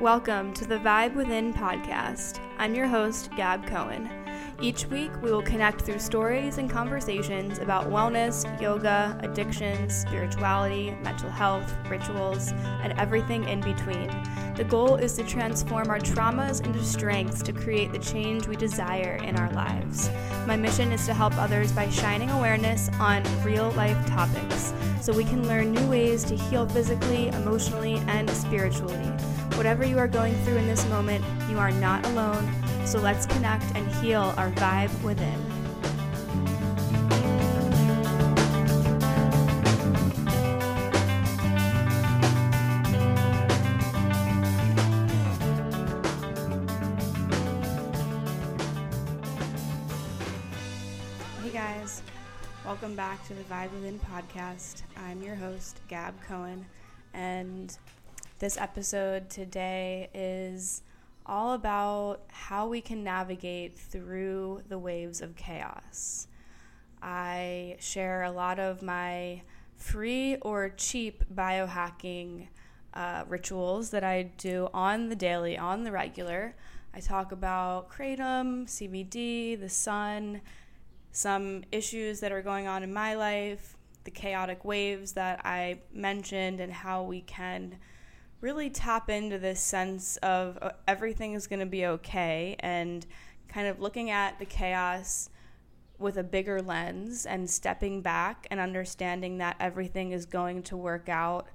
Welcome to the Vibe Within podcast. I'm your host, Gab Cohen. Each week, we will connect through stories and conversations about wellness, yoga, addictions, spirituality, mental health, rituals, and everything in between. The goal is to transform our traumas into strengths to create the change we desire in our lives. My mission is to help others by shining awareness on real life topics so we can learn new ways to heal physically, emotionally, and spiritually. Whatever you are going through in this moment, you are not alone. So let's connect and heal our vibe within. Hey guys, welcome back to the Vibe Within podcast. I'm your host, Gab Cohen, and this episode today is all about how we can navigate through the waves of chaos. I share a lot of my free or cheap biohacking uh, rituals that I do on the daily, on the regular. I talk about kratom, CBD, the sun, some issues that are going on in my life, the chaotic waves that I mentioned, and how we can really tap into this sense of uh, everything is going to be okay and kind of looking at the chaos with a bigger lens and stepping back and understanding that everything is going to work out.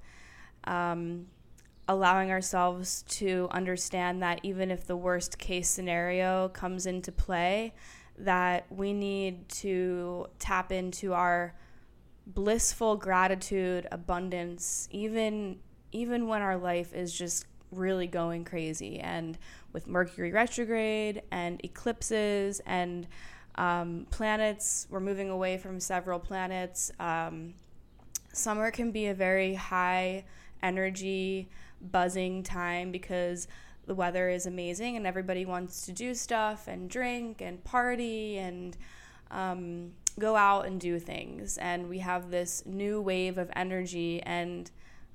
Um, allowing ourselves to understand that even if the worst case scenario comes into play, that we need to tap into our blissful gratitude, abundance, even even when our life is just really going crazy and with Mercury retrograde and eclipses and um, planets, we're moving away from several planets. Um, summer can be a very high energy, buzzing time because the weather is amazing and everybody wants to do stuff and drink and party and um, go out and do things. And we have this new wave of energy and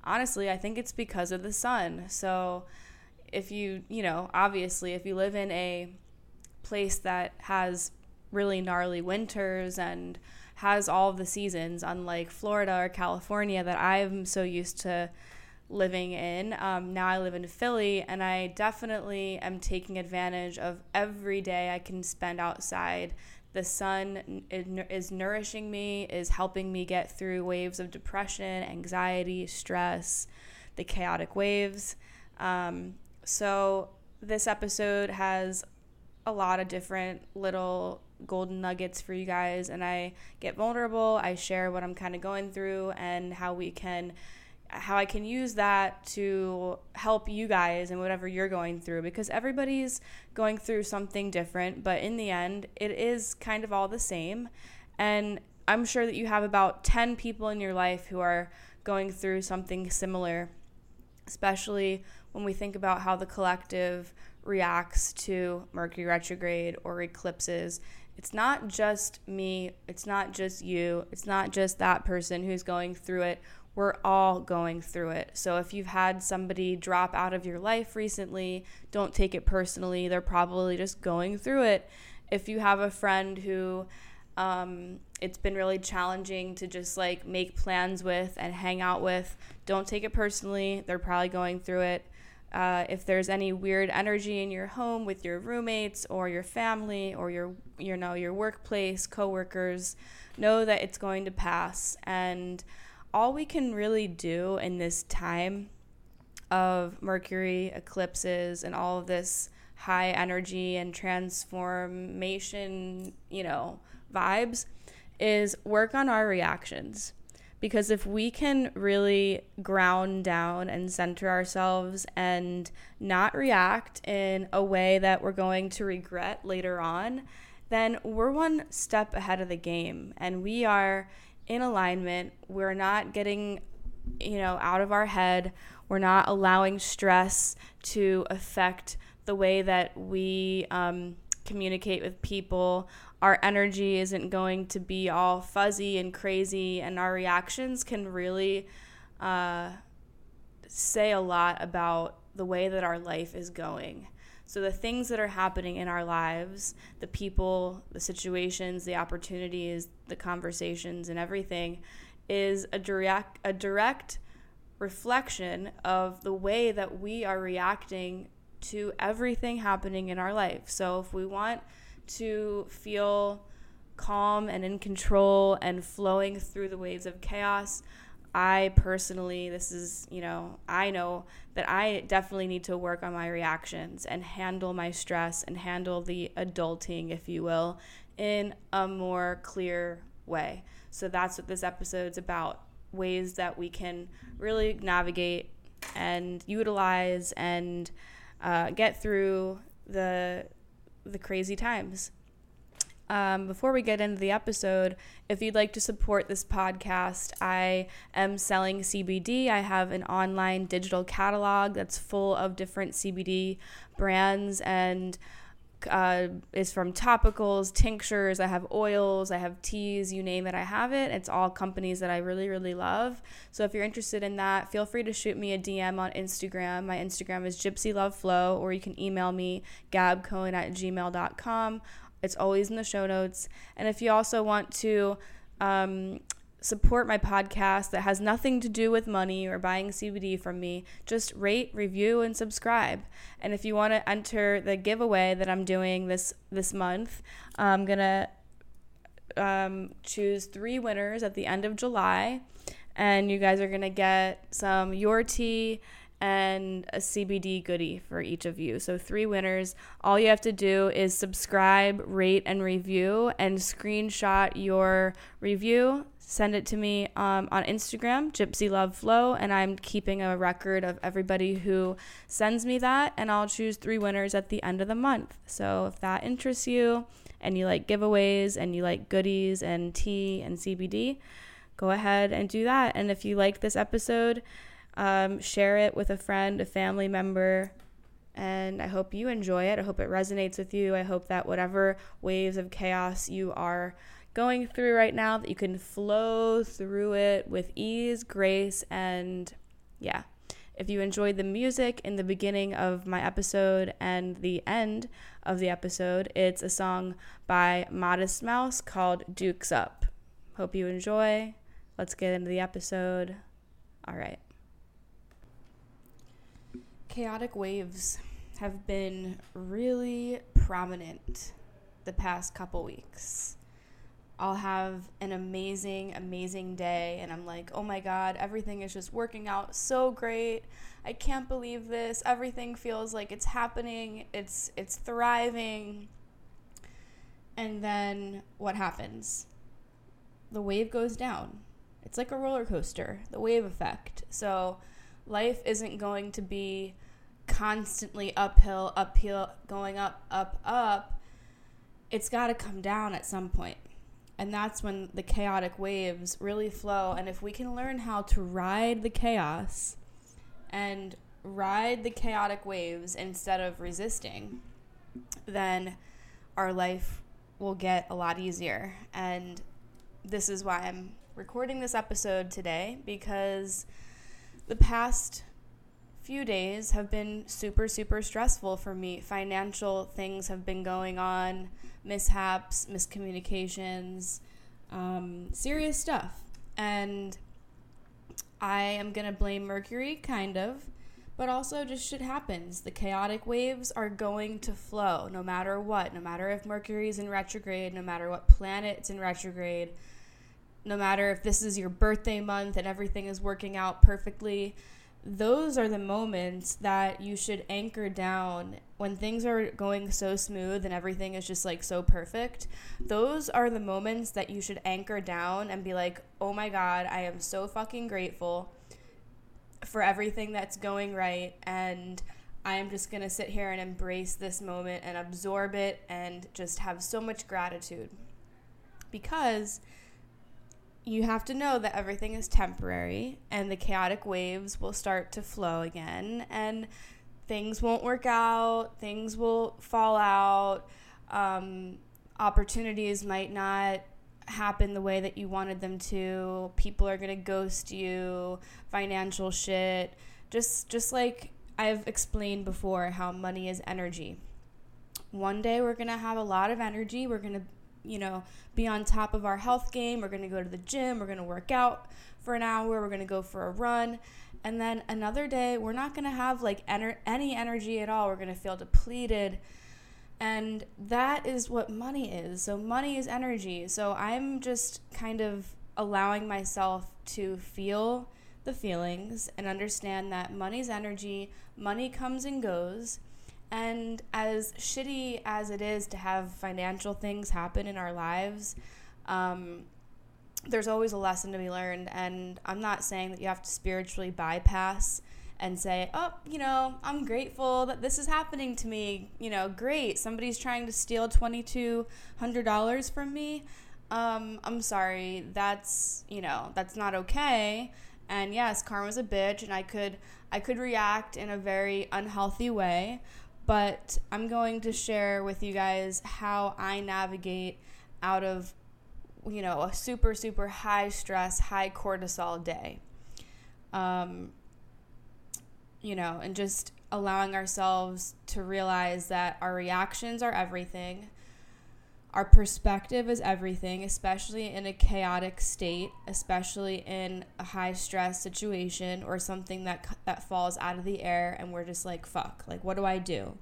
honestly, I think it's because of the sun. So if you, you know, obviously, if you live in a place that has really gnarly winters and has all the seasons, unlike Florida or California that I'm so used to living in. Um, now I live in Philly, and I definitely am taking advantage of every day I can spend outside the sun is nourishing me, is helping me get through waves of depression, anxiety, stress, the chaotic waves. Um, so, this episode has a lot of different little golden nuggets for you guys, and I get vulnerable. I share what I'm kind of going through and how we can how I can use that to help you guys and whatever you're going through because everybody's going through something different, but in the end, it is kind of all the same. And I'm sure that you have about 10 people in your life who are going through something similar, especially when we think about how the collective reacts to Mercury retrograde or eclipses. It's not just me, it's not just you, it's not just that person who's going through it we're all going through it. So if you've had somebody drop out of your life recently, don't take it personally. They're probably just going through it. If you have a friend who um, it's been really challenging to just like make plans with and hang out with, don't take it personally. They're probably going through it. Uh, if there's any weird energy in your home with your roommates or your family or your you know your workplace coworkers, know that it's going to pass and all we can really do in this time of Mercury eclipses and all of this high energy and transformation, you know, vibes is work on our reactions. Because if we can really ground down and center ourselves and not react in a way that we're going to regret later on, then we're one step ahead of the game and we are in alignment. We're not getting, you know, out of our head. We're not allowing stress to affect the way that we um, communicate with people our energy isn't going to be all fuzzy and crazy, and our reactions can really uh, say a lot about the way that our life is going. So, the things that are happening in our lives, the people, the situations, the opportunities, the conversations, and everything is a direct, a direct reflection of the way that we are reacting to everything happening in our life. So, if we want to feel calm and in control and flowing through the waves of chaos. I personally, this is, you know, I know that I definitely need to work on my reactions and handle my stress and handle the adulting, if you will, in a more clear way. So that's what this episode's about ways that we can really navigate and utilize and uh, get through the the crazy times. Um, before we get into the episode, if you'd like to support this podcast, I am selling CBD. I have an online digital catalog that's full of different CBD brands and uh, is from topicals, tinctures. I have oils, I have teas, you name it, I have it. It's all companies that I really, really love. So if you're interested in that, feel free to shoot me a DM on Instagram. My Instagram is Gypsy Love Flow, or you can email me gabcohen at gmail.com. It's always in the show notes. And if you also want to um, support my podcast that has nothing to do with money or buying CBD from me, just rate, review, and subscribe. And if you want to enter the giveaway that I'm doing this this month, I'm gonna um, choose three winners at the end of July, and you guys are gonna get some your tea and a CBD goodie for each of you. So, three winners. All you have to do is subscribe, rate, and review, and screenshot your review. Send it to me um, on Instagram, Gypsy Love Flow, and I'm keeping a record of everybody who sends me that, and I'll choose three winners at the end of the month. So, if that interests you and you like giveaways and you like goodies and tea and CBD, go ahead and do that. And if you like this episode, um, share it with a friend, a family member, and I hope you enjoy it. I hope it resonates with you. I hope that whatever waves of chaos you are going through right now, that you can flow through it with ease, grace, and yeah. If you enjoyed the music in the beginning of my episode and the end of the episode, it's a song by Modest Mouse called Dukes Up. Hope you enjoy. Let's get into the episode. All right chaotic waves have been really prominent the past couple weeks. I'll have an amazing, amazing day, and I'm like, oh my God, everything is just working out so great. I can't believe this. Everything feels like it's happening. It's it's thriving. And then what happens? The wave goes down. It's like a roller coaster, the wave effect. So life isn't going to be constantly uphill, uphill, going up, up, up, it's got to come down at some point. And that's when the chaotic waves really flow. And if we can learn how to ride the chaos and ride the chaotic waves instead of resisting, then our life will get a lot easier. And this is why I'm recording this episode today because the past few days have been super, super stressful for me. Financial things have been going on, mishaps, miscommunications, um, serious stuff. And I am going to blame Mercury, kind of, but also just shit happens. The chaotic waves are going to flow no matter what, no matter if Mercury is in retrograde, no matter what planet's in retrograde, no matter if this is your birthday month and everything is working out perfectly those are the moments that you should anchor down when things are going so smooth and everything is just like so perfect. Those are the moments that you should anchor down and be like, oh my God, I am so fucking grateful for everything that's going right. And I am just going to sit here and embrace this moment and absorb it and just have so much gratitude. Because you have to know that everything is temporary and the chaotic waves will start to flow again and things won't work out, things will fall out, um, opportunities might not happen the way that you wanted them to, people are going to ghost you, financial shit. Just just like I've explained before how money is energy. One day we're going to have a lot of energy, we're going to you know, be on top of our health game. We're going to go to the gym. We're going to work out for an hour. We're going to go for a run. And then another day, we're not going to have like ener- any energy at all. We're going to feel depleted. And that is what money is. So, money is energy. So, I'm just kind of allowing myself to feel the feelings and understand that money's energy, money comes and goes. And as shitty as it is to have financial things happen in our lives, um, there's always a lesson to be learned. And I'm not saying that you have to spiritually bypass and say, oh, you know, I'm grateful that this is happening to me. You know, great. Somebody's trying to steal $2,200 from me. Um, I'm sorry. That's, you know, that's not okay. And yes, karma's a bitch and I could I could react in a very unhealthy way, but I'm going to share with you guys how I navigate out of you know a super super high stress high cortisol day. Um, you know and just allowing ourselves to realize that our reactions are everything our perspective is everything especially in a chaotic state especially in a high stress situation or something that that falls out of the air and we're just like fuck like what do i do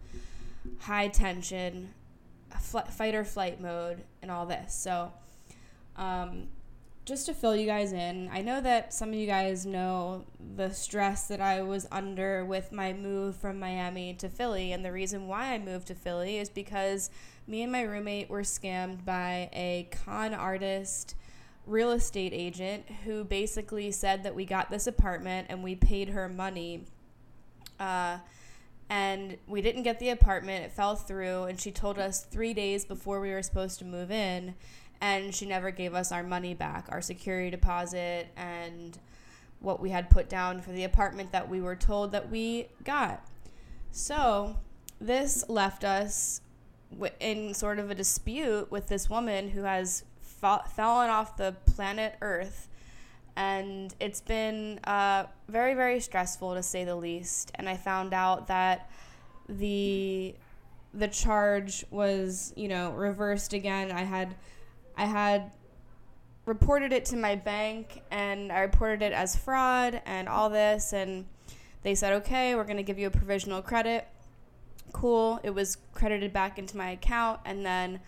high tension fl- fight or flight mode and all this so um, just to fill you guys in, I know that some of you guys know the stress that I was under with my move from Miami to Philly. And the reason why I moved to Philly is because me and my roommate were scammed by a con artist real estate agent who basically said that we got this apartment and we paid her money. Uh, and we didn't get the apartment, it fell through, and she told us three days before we were supposed to move in and she never gave us our money back, our security deposit, and what we had put down for the apartment that we were told that we got. So, this left us in sort of a dispute with this woman who has fa- fallen off the planet Earth. And it's been uh, very, very stressful to say the least. And I found out that the the charge was, you know, reversed again. I had I had reported it to my bank and I reported it as fraud and all this and they said, "Okay, we're going to give you a provisional credit." Cool. It was credited back into my account and then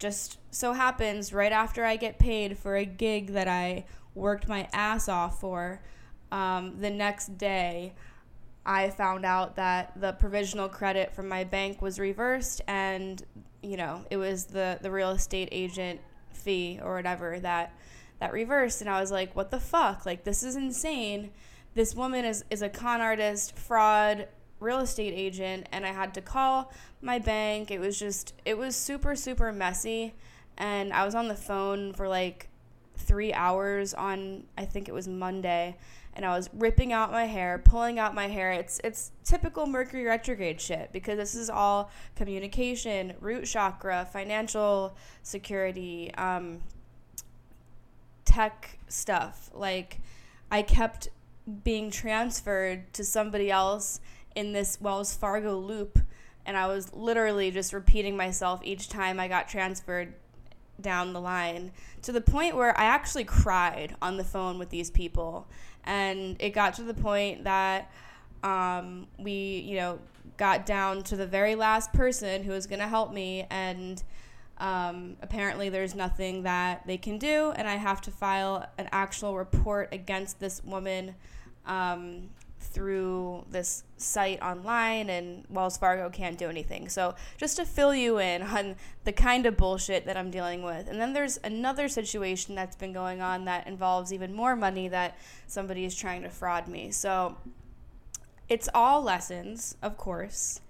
just so happens right after I get paid for a gig that I worked my ass off for, um, the next day I found out that the provisional credit from my bank was reversed and you know it was the the real estate agent fee or whatever that that reversed and I was like what the fuck like this is insane this woman is is a con artist fraud real estate agent and I had to call my bank it was just it was super super messy and I was on the phone for like 3 hours on I think it was Monday and I was ripping out my hair, pulling out my hair. It's it's typical Mercury retrograde shit because this is all communication, root chakra, financial security, um, tech stuff. Like I kept being transferred to somebody else in this Wells Fargo loop and I was literally just repeating myself each time I got transferred down the line to the point where I actually cried on the phone with these people. And it got to the point that um, we, you know, got down to the very last person who was going to help me, and um, apparently there's nothing that they can do, and I have to file an actual report against this woman um, through this site online and Wells Fargo can't do anything. So, just to fill you in on the kind of bullshit that I'm dealing with. And then there's another situation that's been going on that involves even more money that somebody is trying to fraud me. So, it's all lessons, of course.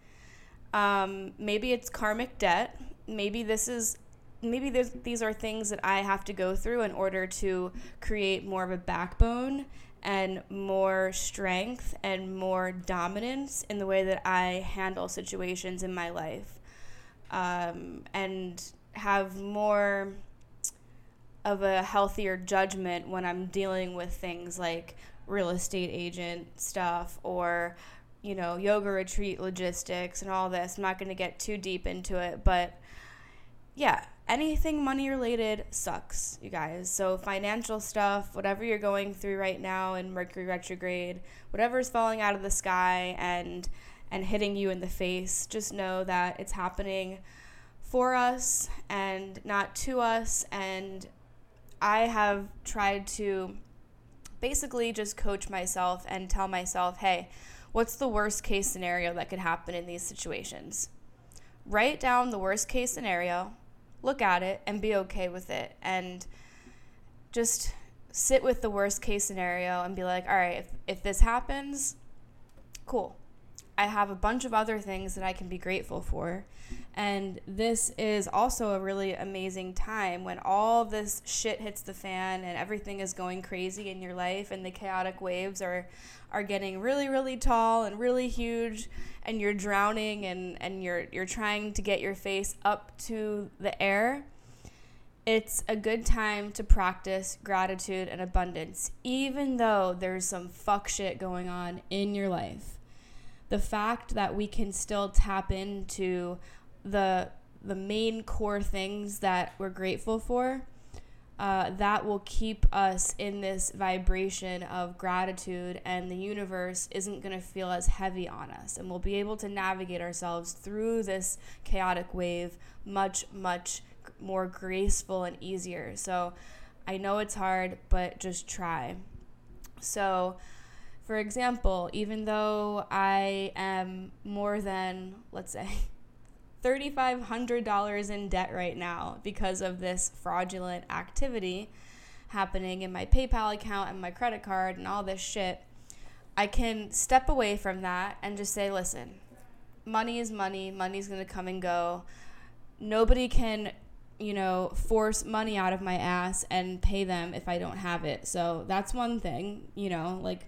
Um, maybe it's karmic debt. Maybe this is maybe these are things that I have to go through in order to create more of a backbone and more strength and more dominance in the way that I handle situations in my life. Um, and have more of a healthier judgment when I'm dealing with things like real estate agent stuff or you know yoga retreat logistics and all this. I'm not going to get too deep into it, but yeah, anything money related sucks, you guys. So, financial stuff, whatever you're going through right now in Mercury retrograde, whatever's falling out of the sky and and hitting you in the face, just know that it's happening for us and not to us and I have tried to basically just coach myself and tell myself, "Hey, what's the worst case scenario that could happen in these situations?" Write down the worst case scenario look at it and be okay with it and just sit with the worst case scenario and be like, all right, if, if this happens, cool. I have a bunch of other things that I can be grateful for. And this is also a really amazing time when all this shit hits the fan and everything is going crazy in your life and the chaotic waves are are getting really really tall and really huge and you're drowning and, and you're you're trying to get your face up to the air, it's a good time to practice gratitude and abundance, even though there's some fuck shit going on in your life. The fact that we can still tap into the the main core things that we're grateful for uh, that will keep us in this vibration of gratitude, and the universe isn't going to feel as heavy on us. And we'll be able to navigate ourselves through this chaotic wave much, much more graceful and easier. So I know it's hard, but just try. So, for example, even though I am more than, let's say, $3,500 in debt right now because of this fraudulent activity happening in my PayPal account and my credit card and all this shit. I can step away from that and just say, listen, money is money, money's gonna come and go. Nobody can, you know, force money out of my ass and pay them if I don't have it. So that's one thing, you know, like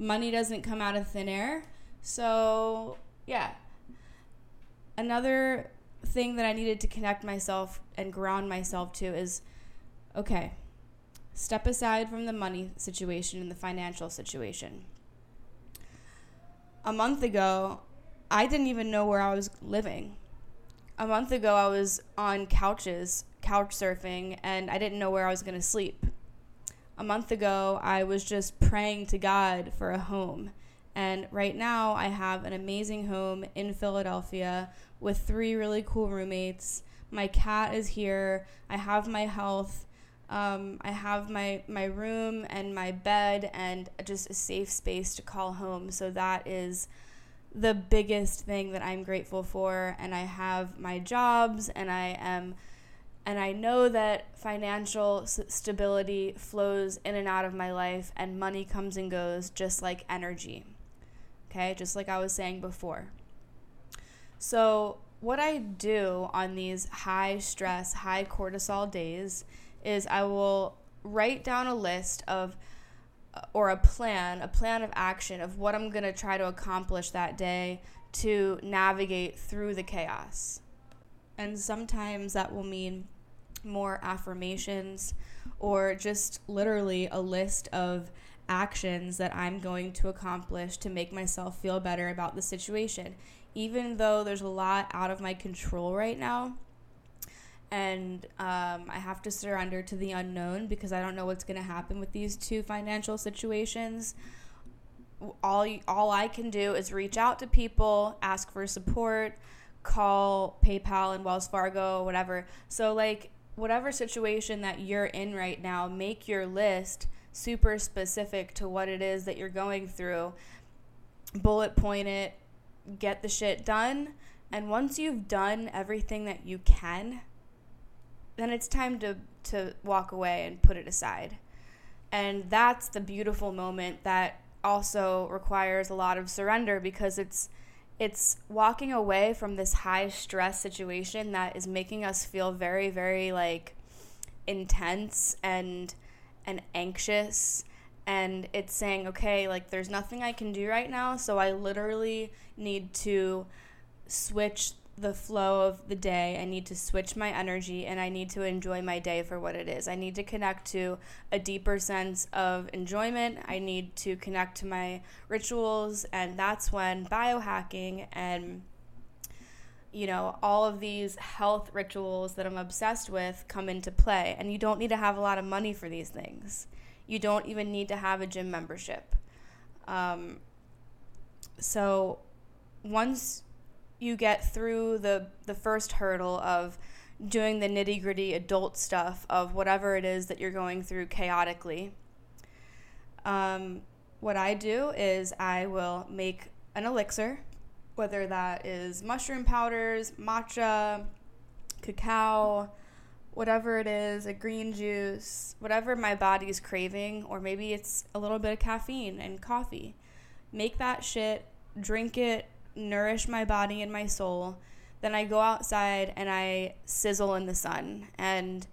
money doesn't come out of thin air. So, yeah, another thing that I needed to connect myself and ground myself to is okay, step aside from the money situation and the financial situation. A month ago, I didn't even know where I was living. A month ago, I was on couches, couch surfing, and I didn't know where I was going to sleep. A month ago, I was just praying to God for a home. And right now, I have an amazing home in Philadelphia with three really cool roommates. My cat is here. I have my health. Um, I have my, my room and my bed and just a safe space to call home. So that is the biggest thing that I'm grateful for. And I have my jobs and I am and I know that financial stability flows in and out of my life and money comes and goes just like energy. Okay, just like I was saying before. So, what I do on these high stress, high cortisol days is I will write down a list of uh, or a plan, a plan of action of what I'm going to try to accomplish that day to navigate through the chaos. And sometimes that will mean more affirmations or just literally a list of actions that I'm going to accomplish to make myself feel better about the situation even though there's a lot out of my control right now and um, I have to surrender to the unknown because I don't know what's going to happen with these two financial situations. All all I can do is reach out to people, ask for support, call PayPal and Wells Fargo, whatever. So like whatever situation that you're in right now, make your list super specific to what it is that you're going through bullet point it, get the shit done. And once you've done everything that you can, then it's time to, to walk away and put it aside. And that's the beautiful moment that also requires a lot of surrender because it's it's walking away from this high stress situation that is making us feel very very like intense and and anxious. And it's saying okay like there's nothing I can do right now so I literally need to switch the flow of the day. I need to switch my energy and I need to enjoy my day for what it is. I need to connect to a deeper sense of enjoyment. I need to connect to my rituals. And that's when biohacking and you know, all of these health rituals that I'm obsessed with come into play. And you don't need to have a lot of money for these things. You don't even need to have a gym membership. Um, so once you get through the the first hurdle of doing the nitty gritty adult stuff of whatever it is that you're going through chaotically. Um, what I do is I will make an elixir, whether that is mushroom powders, matcha, cacao, whatever it is, a green juice, whatever my body's craving, or maybe it's a little bit of caffeine and coffee. Make that shit, drink it nourish my body and my soul. Then I go outside and I sizzle in the sun. And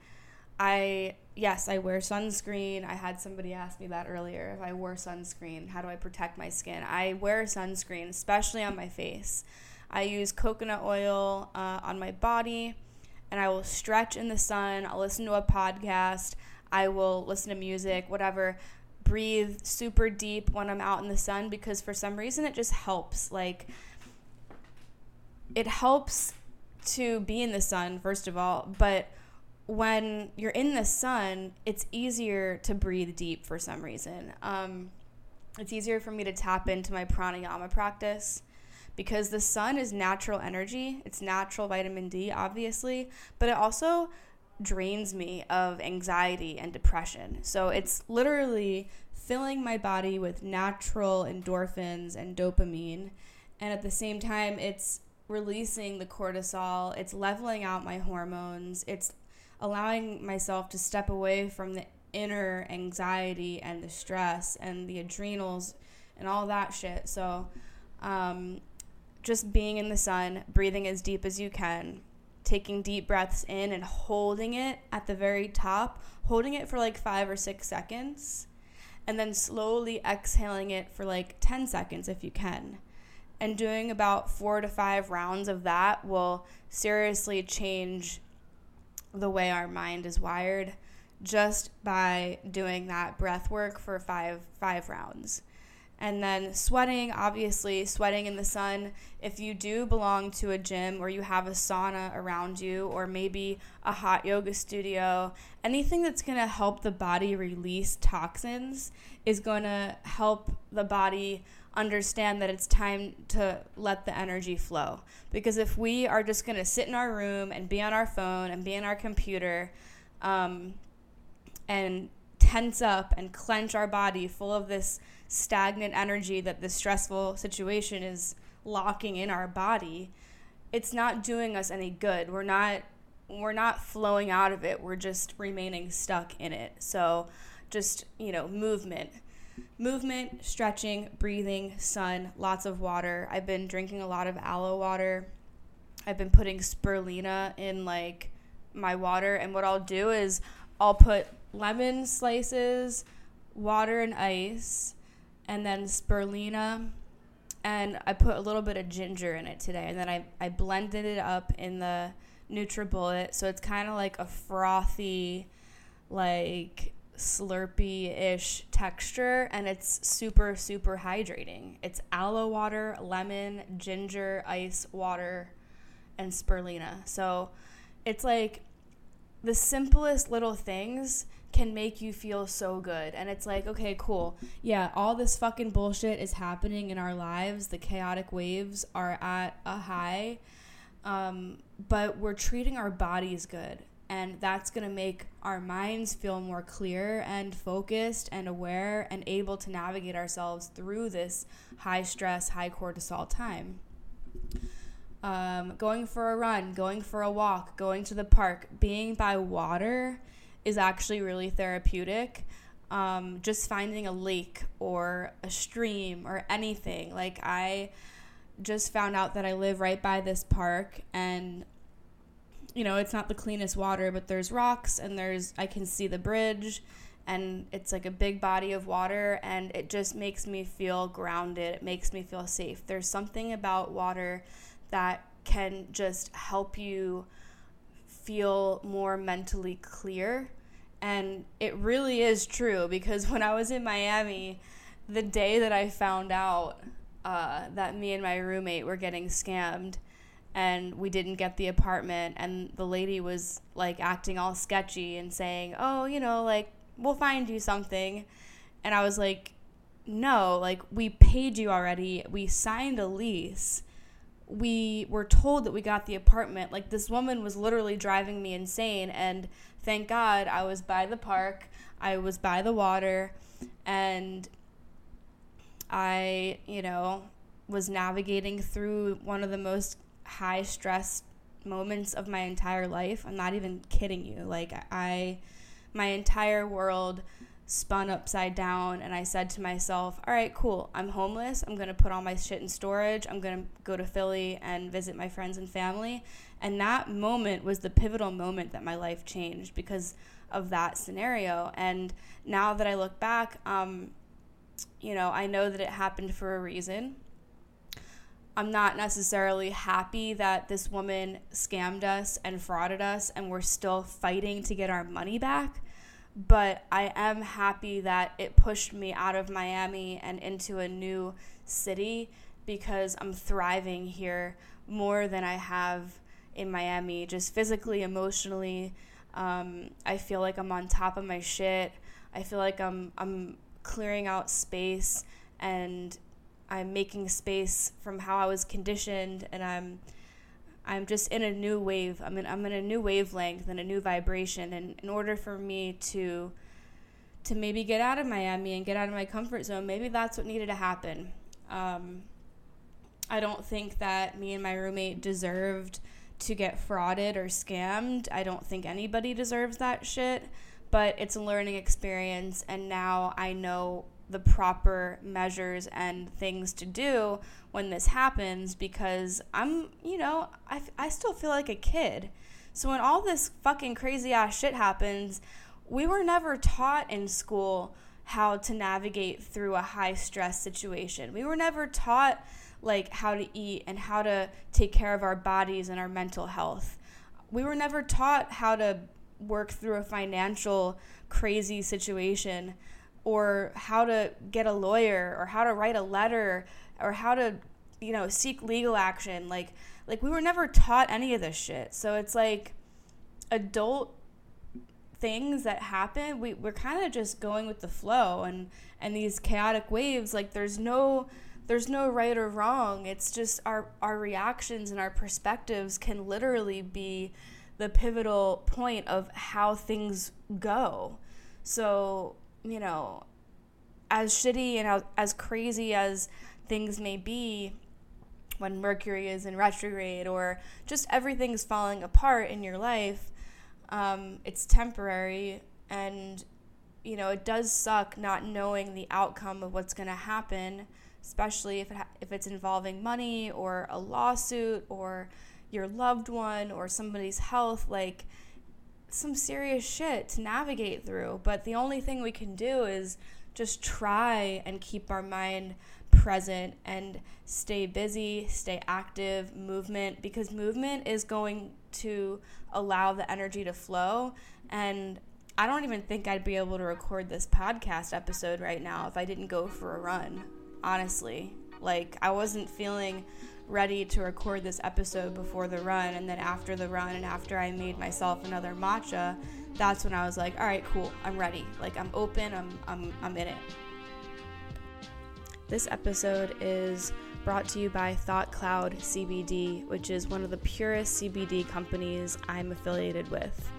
I, yes, I wear sunscreen. I had somebody ask me that earlier. If I wore sunscreen, how do I protect my skin? I wear sunscreen, especially on my face. I use coconut oil uh, on my body and I will stretch in the sun. I'll listen to a podcast. I will listen to music, whatever breathe super deep when I'm out in the sun because for some reason it just helps. Like, it helps to be in the sun, first of all, but when you're in the sun, it's easier to breathe deep for some reason. Um, it's easier for me to tap into my pranayama practice because the sun is natural energy. It's natural vitamin D, obviously, but it also drains me of anxiety and depression. So it's literally filling my body with natural endorphins and dopamine. And at the same time, it's releasing the cortisol, it's leveling out my hormones, it's allowing myself to step away from the inner anxiety and the stress and the adrenals and all that shit. So, um, just being in the sun, breathing as deep as you can, taking deep breaths in and holding it at the very top, holding it for like five or six seconds, and then slowly exhaling it for like 10 seconds if you can and doing about four to five rounds of that will seriously change the way our mind is wired just by doing that breath work for five five rounds. And then sweating obviously sweating in the sun. If you do belong to a gym or you have a sauna around you or maybe a hot yoga studio anything that's going to help the body release toxins is going to help the body understand that it's time to let the energy flow. Because if we are just going to sit in our room and be on our phone and be in our computer um, and tense up and clench our body full of this stagnant energy that this stressful situation is locking in our body, it's not doing us any good. We're not we're not flowing out of it. We're just remaining stuck in it. So just, you know, movement movement, stretching, breathing, sun, lots of water. I've been drinking a lot of aloe water. I've been putting spirulina in like my water and what I'll do is I'll put lemon slices, water and ice, and then spirulina and I put a little bit of ginger in it today and then I, I blended it up in the NutriBullet so it's kind of like a frothy like slurpy ish texture and it's super, super hydrating. It's aloe water, lemon, ginger, ice, water, and spirulina. So it's like the simplest little things can make you feel so good. And it's like, okay, cool. Yeah, all this fucking bullshit is happening in our lives. The chaotic waves are at a high. Um, but we're treating our bodies good And that's going to make our minds feel more clear and focused and aware and able to navigate ourselves through this high stress, high cortisol time. Um, going for a run, going for a walk, going to the park, being by water is actually really therapeutic. Um, just finding a lake or a stream or anything. Like, I just found out that I live right by this park and you know, it's not the cleanest water, but there's rocks and there's I can see the bridge and it's like a big body of water and it just makes me feel grounded. It makes me feel safe. There's something about water that can just help you feel more mentally clear. And it really is true because when I was in Miami, the day that I found out uh, that me and my roommate were getting scammed, and we didn't get the apartment and the lady was like acting all sketchy and saying oh you know like we'll find you something. And i was like no like we paid you already. We signed a lease. We were told that we got the apartment. Like this woman was literally driving me insane and thank god i was by the park. I was by the water and i you know was navigating through one of the most high stress moments of my entire life. I'm not even kidding you. Like I my entire world spun upside down and I said to myself, "All right, cool. I'm homeless. I'm going to put all my shit in storage. I'm going to go to Philly and visit my friends and family." And that moment was the pivotal moment that my life changed because of that scenario. And now that I look back, um, you know, I know that it happened for a reason. I'm not necessarily happy that this woman scammed us and frauded us and we're still fighting to get our money back. But I am happy that it pushed me out of Miami and into a new city because I'm thriving here more than I have in Miami, just physically, emotionally. Um, I feel like I'm on top of my shit. I feel like I'm I'm clearing out space and I'm making space from how I was conditioned and I'm I'm just in a new wave. I'm in I'm in a new wavelength and a new vibration and in order for me to to maybe get out of Miami and get out of my comfort zone, maybe that's what needed to happen. Um, I don't think that me and my roommate deserved to get frauded or scammed. I don't think anybody deserves that shit, but it's a learning experience and now I know the proper measures and things to do when this happens because I'm, you know, I, I still feel like a kid. So when all this fucking crazy ass shit happens, we were never taught in school how to navigate through a high stress situation. We were never taught like how to eat and how to take care of our bodies and our mental health. We were never taught how to work through a financial crazy situation or how to get a lawyer or how to write a letter or how to you know seek legal action. Like like we were never taught any of this shit. So it's like adult things that happen we, we're kind of just going with the flow and and these chaotic waves. Like there's no there's no right or wrong. It's just our our reactions and our perspectives can literally be the pivotal point of how things go. So you know, as shitty and as crazy as things may be when Mercury is in retrograde or just everything's falling apart in your life, um, it's temporary and you know it does suck not knowing the outcome of what's going to happen especially if, it ha- if it's involving money or a lawsuit or your loved one or somebody's health like some serious shit to navigate through. But the only thing we can do is just try and keep our mind present and stay busy, stay active, movement, because movement is going to allow the energy to flow. And I don't even think I'd be able to record this podcast episode right now if I didn't go for a run, honestly. Like, I wasn't feeling ready to record this episode before the run and then after the run and after I made myself another matcha, that's when I was like, all right, cool, I'm ready. Like I'm open, I'm I'm I'm in it. This episode is brought to you by Thought Cloud CBD, which is one of the purest CBD companies I'm affiliated with.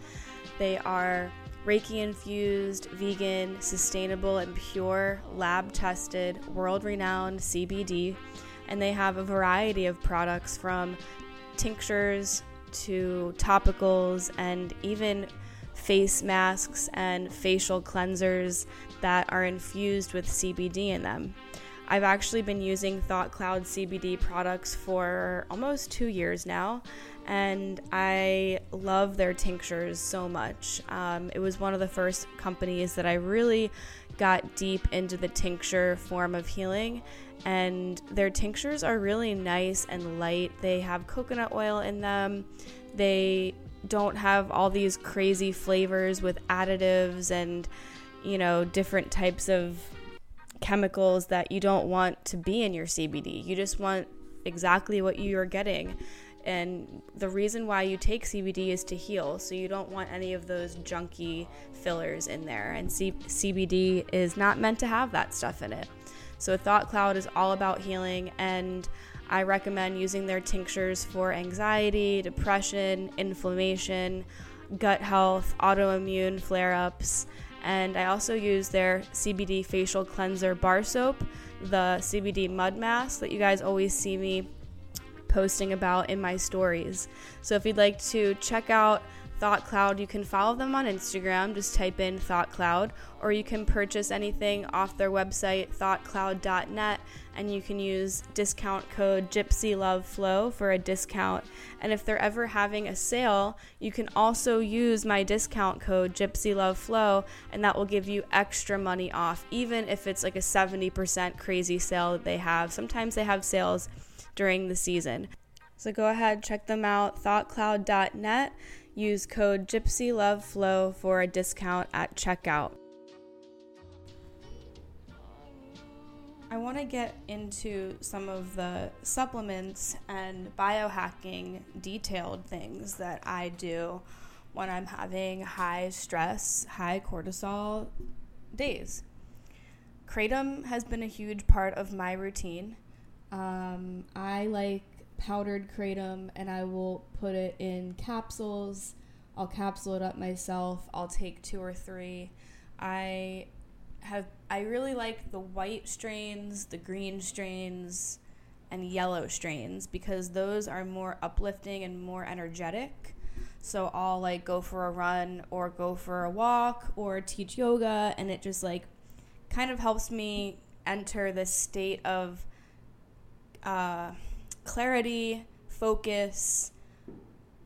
They are Reiki infused, vegan, sustainable, and pure, lab tested, world renowned CBD. And they have a variety of products from tinctures to topicals and even face masks and facial cleansers that are infused with CBD in them. I've actually been using Thought Cloud CBD products for almost two years now, and I love their tinctures so much. Um, it was one of the first companies that I really got deep into the tincture form of healing, and their tinctures are really nice and light. They have coconut oil in them, they don't have all these crazy flavors with additives and you know different types of chemicals that you don't want to be in your CBD. You just want exactly what you are getting. And the reason why you take CBD is to heal. So you don't want any of those junky fillers in there. And C- CBD is not meant to have that stuff in it. So Thought Cloud is all about healing. And I recommend using their tinctures for anxiety, depression, inflammation, gut health, autoimmune flare ups. And I also use their CBD facial cleanser bar soap, the CBD mud mask that you guys always see me posting about in my stories. So if you'd like to check out Thought Cloud, you can follow them on Instagram. Just type in Thought Cloud, or you can purchase anything off their website, thoughtcloud.net, and you can use discount code Gypsy Love Flow for a discount. And if they're ever having a sale, you can also use my discount code Gypsy Love Flow, and that will give you extra money off, even if it's like a 70% crazy sale that they have. Sometimes they have sales during the season. So go ahead, check them out, thoughtcloud.net. Use code Gypsy Love Flow for a discount at checkout. I want to get into some of the supplements and biohacking detailed things that I do when I'm having high stress, high cortisol days. Kratom has been a huge part of my routine. Um, I like powdered kratom and I will put it in capsules. I'll capsule it up myself. I'll take two or three. I have I really like the white strains, the green strains, and yellow strains because those are more uplifting and more energetic. So I'll like go for a run or go for a walk or teach yoga and it just like kind of helps me enter this state of uh, clarity, focus,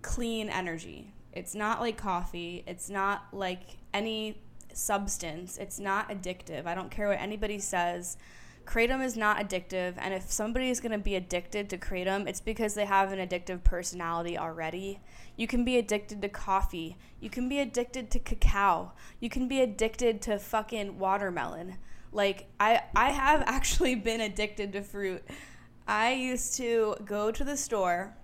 clean energy. It's not like coffee. It's not like any substance. It's not addictive. I don't care what anybody says. Kratom is not addictive, and if somebody is going to be addicted to Kratom, it's because they have an addictive personality already. You can be addicted to coffee. You can be addicted to cacao. You can be addicted to fucking watermelon. Like I I have actually been addicted to fruit. I used to go to the store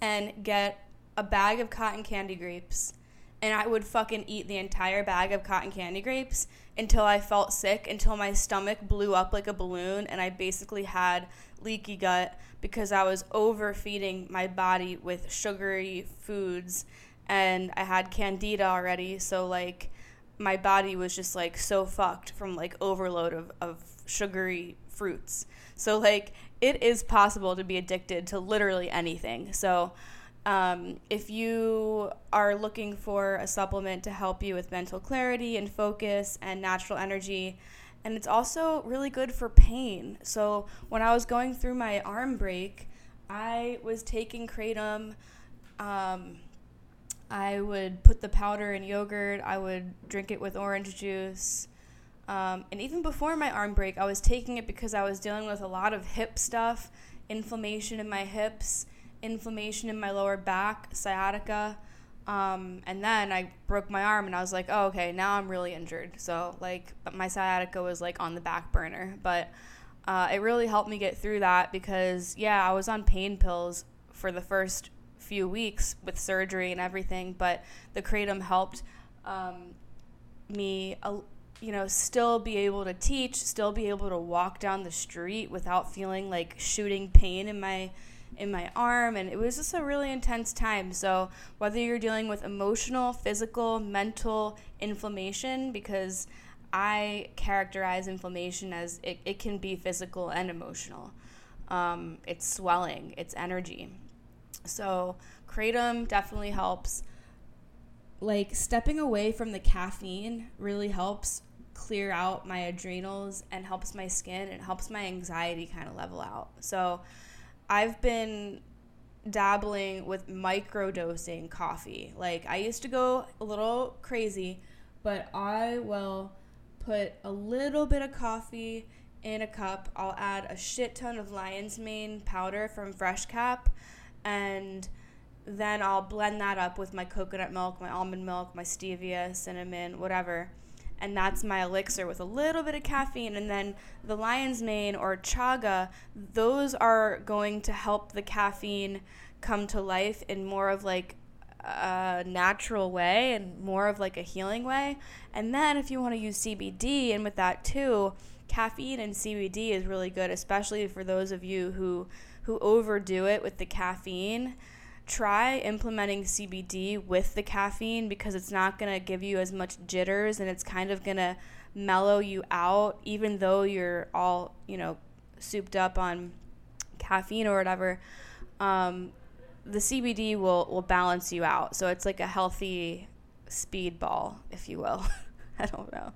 and get a bag of cotton candy grapes and I would fucking eat the entire bag of cotton candy grapes until I felt sick, until my stomach blew up like a balloon, and I basically had leaky gut because I was overfeeding my body with sugary foods, and I had candida already, so like my body was just like so fucked from like overload of, of sugary fruits. So like it is possible to be addicted to literally anything. So um, if you are looking for a supplement to help you with mental clarity and focus and natural energy, and it's also really good for pain. So when I was going through my arm break, I was taking kratom. Um, I would put the powder in yogurt. I would drink it with orange juice. Um, and even before my arm break, I was taking it because I was dealing with a lot of hip stuff, inflammation in my hips inflammation in my lower back, sciatica. Um, and then I broke my arm and I was like, oh, okay, now I'm really injured. So, like, my sciatica was like on the back burner. But uh, it really helped me get through that because, yeah, I was on pain pills for the first few weeks with surgery and everything. But the Kratom helped um, me you know, still be able to teach, still be able to walk down the street without feeling like shooting pain in my in my arm and it was just a really intense time. So, whether you're dealing with emotional, physical, mental inflammation because I characterize inflammation as it, it can be physical and emotional. Um, it's swelling, it's energy. So, Kratom definitely helps. Like, stepping away from the caffeine really helps clear out my adrenals and helps my skin and helps my anxiety kind of level out. So, I've been dabbling with micro dosing coffee. Like, I used to go a little crazy, but I will put a little bit of coffee in a cup. I'll add a shit ton of lion's mane powder from Fresh Cap and then I'll blend that up with my coconut milk, my almond milk, my stevia, cinnamon, whatever. And that's my elixir with a little bit of caffeine. And then the lion's mane or chaga, those are going to help the caffeine come to life in more of like a natural way and more of like a healing way. And then if you want to use CBD, and with that too, caffeine and CBD is really good, especially for those of you who who overdo it with the caffeine. Try implementing CBD with the caffeine because it's not going to give you as much jitters and it's kind of going to mellow you out even though you're all, you know, souped up on caffeine or whatever. Um, the CBD will will balance you out. So it's like a healthy speedball, if you will. I don't know.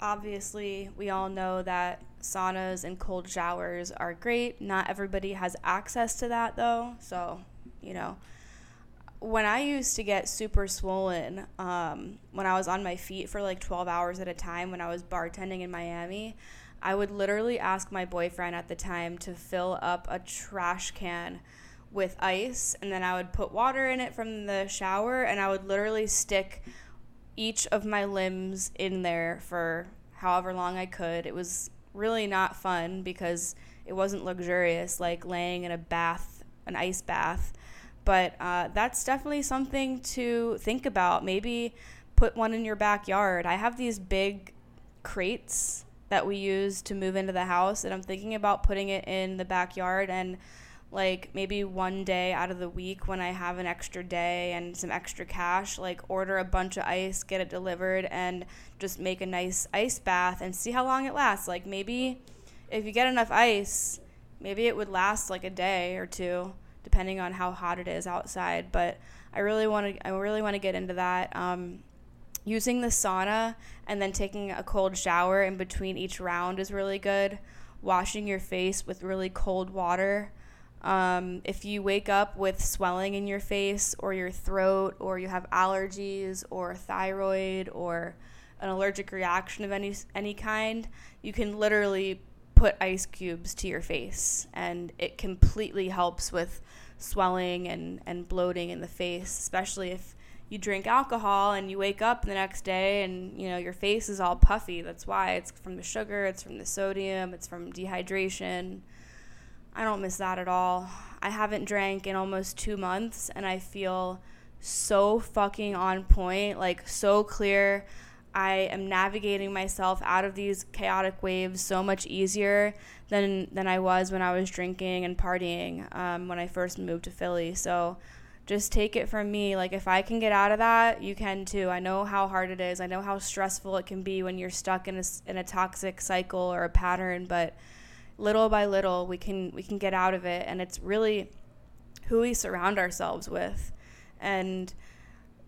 Obviously, we all know that saunas and cold showers are great. Not everybody has access to that though. So, you know, when I used to get super swollen, um, when I was on my feet for like 12 hours at a time when I was bartending in Miami, I would literally ask my boyfriend at the time to fill up a trash can with ice and then I would put water in it from the shower and I would literally stick each of my limbs in there for however long I could. It was really not fun because it wasn't luxurious like laying in a bath, an ice bath. But uh, that's definitely something to think about. Maybe put one in your backyard. I have these big crates that we use to move into the house, and I'm thinking about putting it in the backyard and like maybe one day out of the week when I have an extra day and some extra cash, like order a bunch of ice, get it delivered, and just make a nice ice bath and see how long it lasts. Like maybe if you get enough ice, maybe it would last like a day or two, depending on how hot it is outside. But I really want to, I really want to get into that. Um, using the sauna and then taking a cold shower in between each round is really good. Washing your face with really cold water um, if you wake up with swelling in your face or your throat, or you have allergies or thyroid or an allergic reaction of any any kind, you can literally put ice cubes to your face, and it completely helps with swelling and, and bloating in the face, especially if you drink alcohol and you wake up the next day and you know your face is all puffy. That's why it's from the sugar, it's from the sodium, it's from dehydration. I don't miss that at all. I haven't drank in almost two months and I feel so fucking on point, like so clear. I am navigating myself out of these chaotic waves so much easier than than I was when I was drinking and partying um, when I first moved to Philly. So just take it from me. Like if I can get out of that, you can too. I know how hard it is. I know how stressful it can be when you're stuck in a in a toxic cycle or a pattern, but little by little we can we can get out of it and it's really who we surround ourselves with and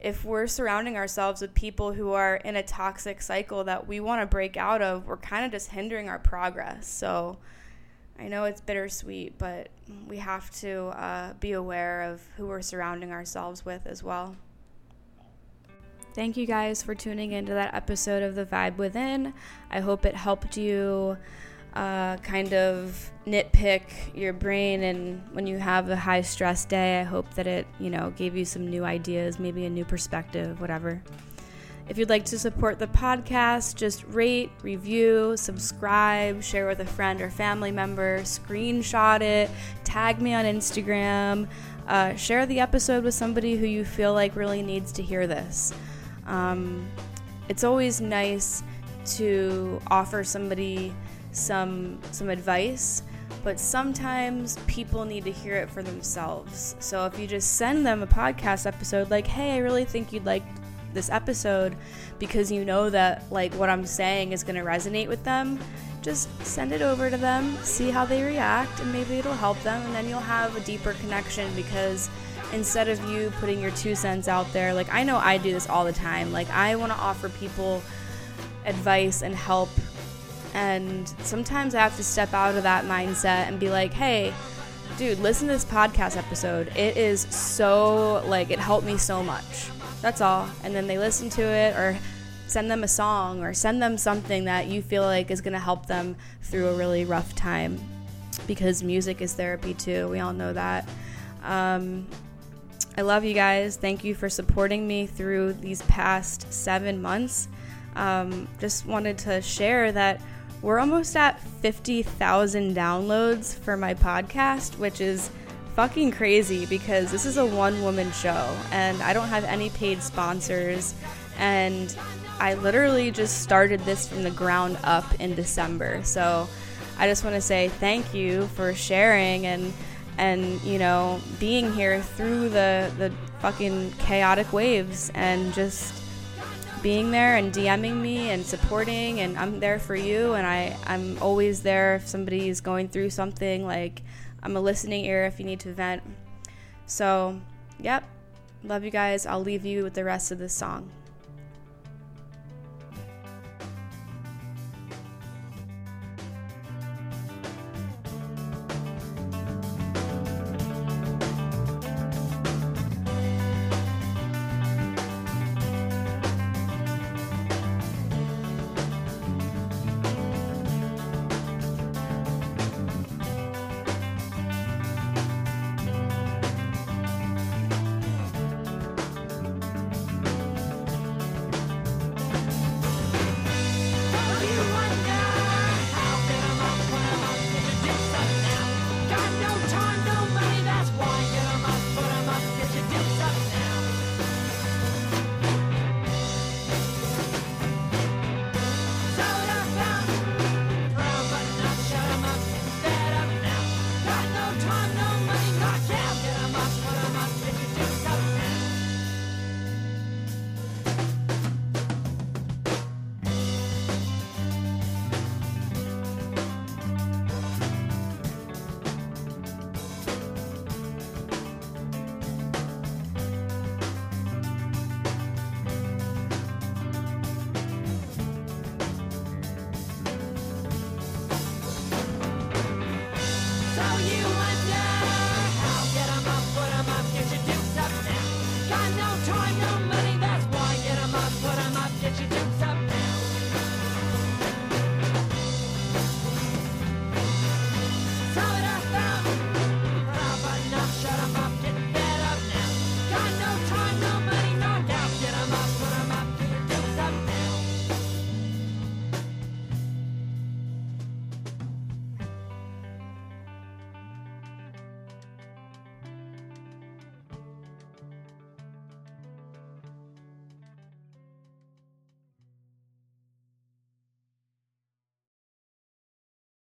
if we're surrounding ourselves with people who are in a toxic cycle that we want to break out of we're kind of just hindering our progress so i know it's bittersweet but we have to uh, be aware of who we're surrounding ourselves with as well Thank you guys for tuning into that episode of The Vibe Within. I hope it helped you uh, kind of nitpick your brain. And when you have a high stress day i hope that it you know gave you some new ideas maybe a new perspective whatever. If you'd like to support the podcast just rate review subscribe share with a friend or family member screenshot it tag me on instagram uh, share the episode with somebody who you feel like really needs to hear this. Um, it's always nice to offer somebody some some advice but sometimes people need to hear it for themselves. So if you just send them a podcast episode like, "Hey, I really think you'd like this episode because you know that like what I'm saying is going to resonate with them, just send it over to them, see how they react, and maybe it'll help them and then you'll have a deeper connection because instead of you putting your two cents out there, like I know I do this all the time. Like I want to offer people advice and help and sometimes I have to step out of that mindset and be like, hey, dude, listen to this podcast episode. It is so, like, it helped me so much. That's all. And then they listen to it or send them a song or send them something that you feel like is going to help them through a really rough time because music is therapy too. We all know that. Um, I love you guys. Thank you for supporting me through these past seven months. Um, just wanted to share that we're almost at 50,000 downloads for my podcast, which is fucking crazy because this is a one woman show and I don't have any paid sponsors. And I literally just started this from the ground up in December. So I just want to say thank you for sharing and and you know being here through the the fucking chaotic waves and just being there and DMing me and supporting and I'm there for you and I, I'm always there if somebody's going through something like I'm a listening ear if you need to vent. So, yep. Love you guys. I'll leave you with the rest of this song.